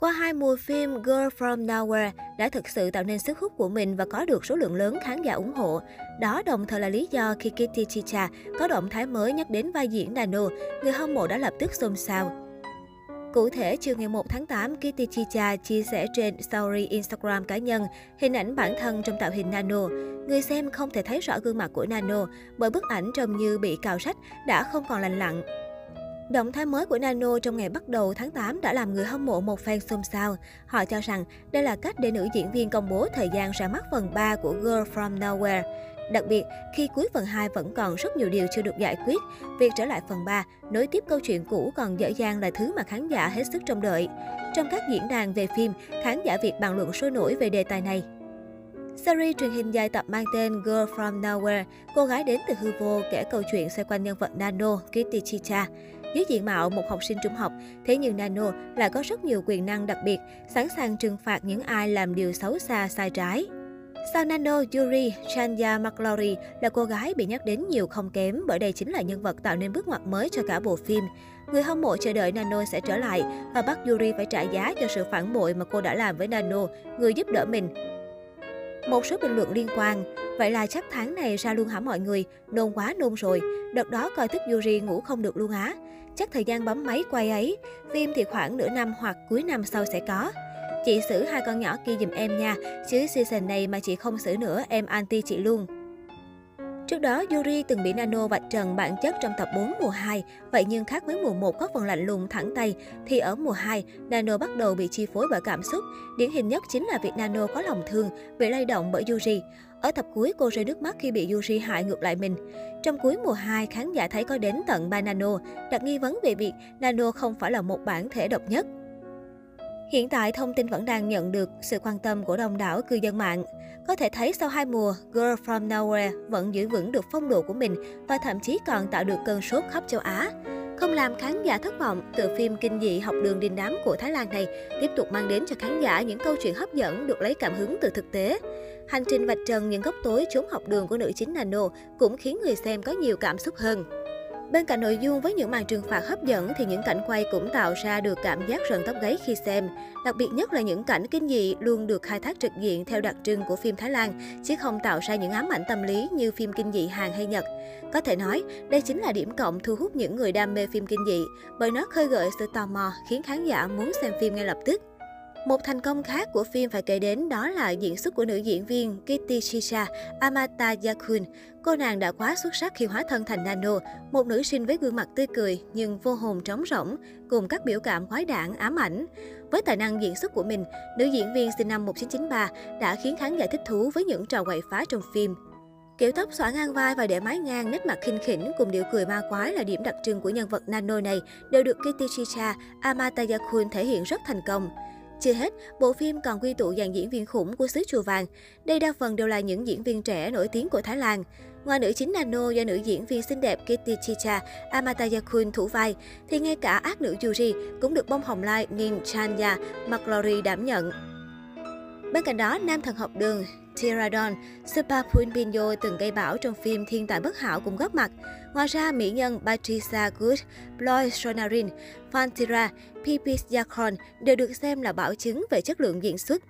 Qua hai mùa phim Girl From Nowhere đã thực sự tạo nên sức hút của mình và có được số lượng lớn khán giả ủng hộ. Đó đồng thời là lý do khi Kitty Chicha có động thái mới nhắc đến vai diễn Nano, người hâm mộ đã lập tức xôn xao. Cụ thể, chiều ngày 1 tháng 8, Kitty Chicha chia sẻ trên story Instagram cá nhân hình ảnh bản thân trong tạo hình nano. Người xem không thể thấy rõ gương mặt của Nano bởi bức ảnh trông như bị cào sách đã không còn lành lặn. Động thái mới của Nano trong ngày bắt đầu tháng 8 đã làm người hâm mộ một fan xôn xao. Họ cho rằng đây là cách để nữ diễn viên công bố thời gian ra mắt phần 3 của Girl From Nowhere. Đặc biệt, khi cuối phần 2 vẫn còn rất nhiều điều chưa được giải quyết, việc trở lại phần 3, nối tiếp câu chuyện cũ còn dở dang là thứ mà khán giả hết sức trông đợi. Trong các diễn đàn về phim, khán giả Việt bàn luận sôi nổi về đề tài này. Series truyền hình dài tập mang tên Girl From Nowhere, cô gái đến từ hư vô kể câu chuyện xoay quanh nhân vật Nano, Kitty Chicha. Dưới diện mạo một học sinh trung học, thế nhưng Nano lại có rất nhiều quyền năng đặc biệt, sẵn sàng trừng phạt những ai làm điều xấu xa sai trái. Sau Nano, Yuri Chanya McLaury là cô gái bị nhắc đến nhiều không kém bởi đây chính là nhân vật tạo nên bước ngoặt mới cho cả bộ phim. Người hâm mộ chờ đợi Nano sẽ trở lại và bắt Yuri phải trả giá cho sự phản bội mà cô đã làm với Nano, người giúp đỡ mình. Một số bình luận liên quan, vậy là chắc tháng này ra luôn hả mọi người, nôn quá nôn rồi, đợt đó coi thức Yuri ngủ không được luôn á. Chắc thời gian bấm máy quay ấy, phim thì khoảng nửa năm hoặc cuối năm sau sẽ có. Chị xử hai con nhỏ kia giùm em nha, chứ season này mà chị không xử nữa, em anti chị luôn. Trước đó, Yuri từng bị Nano vạch trần bản chất trong tập 4 mùa 2. Vậy nhưng khác với mùa 1 có phần lạnh lùng thẳng tay, thì ở mùa 2, Nano bắt đầu bị chi phối bởi cảm xúc. Điển hình nhất chính là việc Nano có lòng thương, bị lay động bởi Yuri. Ở tập cuối, cô rơi nước mắt khi bị Yuri hại ngược lại mình. Trong cuối mùa 2, khán giả thấy có đến tận 3 Nano, đặt nghi vấn về việc Nano không phải là một bản thể độc nhất. Hiện tại, thông tin vẫn đang nhận được sự quan tâm của đông đảo cư dân mạng. Có thể thấy sau hai mùa, Girl From Nowhere vẫn giữ vững được phong độ của mình và thậm chí còn tạo được cơn sốt khắp châu Á. Không làm khán giả thất vọng, tựa phim kinh dị học đường đình đám của Thái Lan này tiếp tục mang đến cho khán giả những câu chuyện hấp dẫn được lấy cảm hứng từ thực tế. Hành trình vạch trần những góc tối chốn học đường của nữ chính Nano cũng khiến người xem có nhiều cảm xúc hơn. Bên cạnh nội dung với những màn trừng phạt hấp dẫn thì những cảnh quay cũng tạo ra được cảm giác rợn tóc gáy khi xem. Đặc biệt nhất là những cảnh kinh dị luôn được khai thác trực diện theo đặc trưng của phim Thái Lan, chứ không tạo ra những ám ảnh tâm lý như phim kinh dị Hàn hay Nhật. Có thể nói, đây chính là điểm cộng thu hút những người đam mê phim kinh dị, bởi nó khơi gợi sự tò mò khiến khán giả muốn xem phim ngay lập tức. Một thành công khác của phim phải kể đến đó là diễn xuất của nữ diễn viên Kitty Shisha Amata Yakun. Cô nàng đã quá xuất sắc khi hóa thân thành Nano, một nữ sinh với gương mặt tươi cười nhưng vô hồn trống rỗng, cùng các biểu cảm quái đản ám ảnh. Với tài năng diễn xuất của mình, nữ diễn viên sinh năm 1993 đã khiến khán giả thích thú với những trò quậy phá trong phim. Kiểu tóc xõa ngang vai và để mái ngang, nét mặt khinh khỉnh cùng điệu cười ma quái là điểm đặc trưng của nhân vật Nano này đều được Kitty Chicha Amatayakun thể hiện rất thành công. Chưa hết, bộ phim còn quy tụ dàn diễn viên khủng của xứ Chùa Vàng. Đây đa phần đều là những diễn viên trẻ nổi tiếng của Thái Lan. Ngoài nữ chính Nano do nữ diễn viên xinh đẹp Kitty Chicha Amatayakun thủ vai, thì ngay cả ác nữ Yuri cũng được bông hồng lai Nin Chanya McClory đảm nhận. Bên cạnh đó, nam thần học đường Tiradon, Super Punpinyo từng gây bão trong phim Thiên tài bất hảo cũng góp mặt. Ngoài ra, mỹ nhân Patricia Good, Bloy Sonarin, Fantira, Pipis Yakon đều được xem là bảo chứng về chất lượng diễn xuất.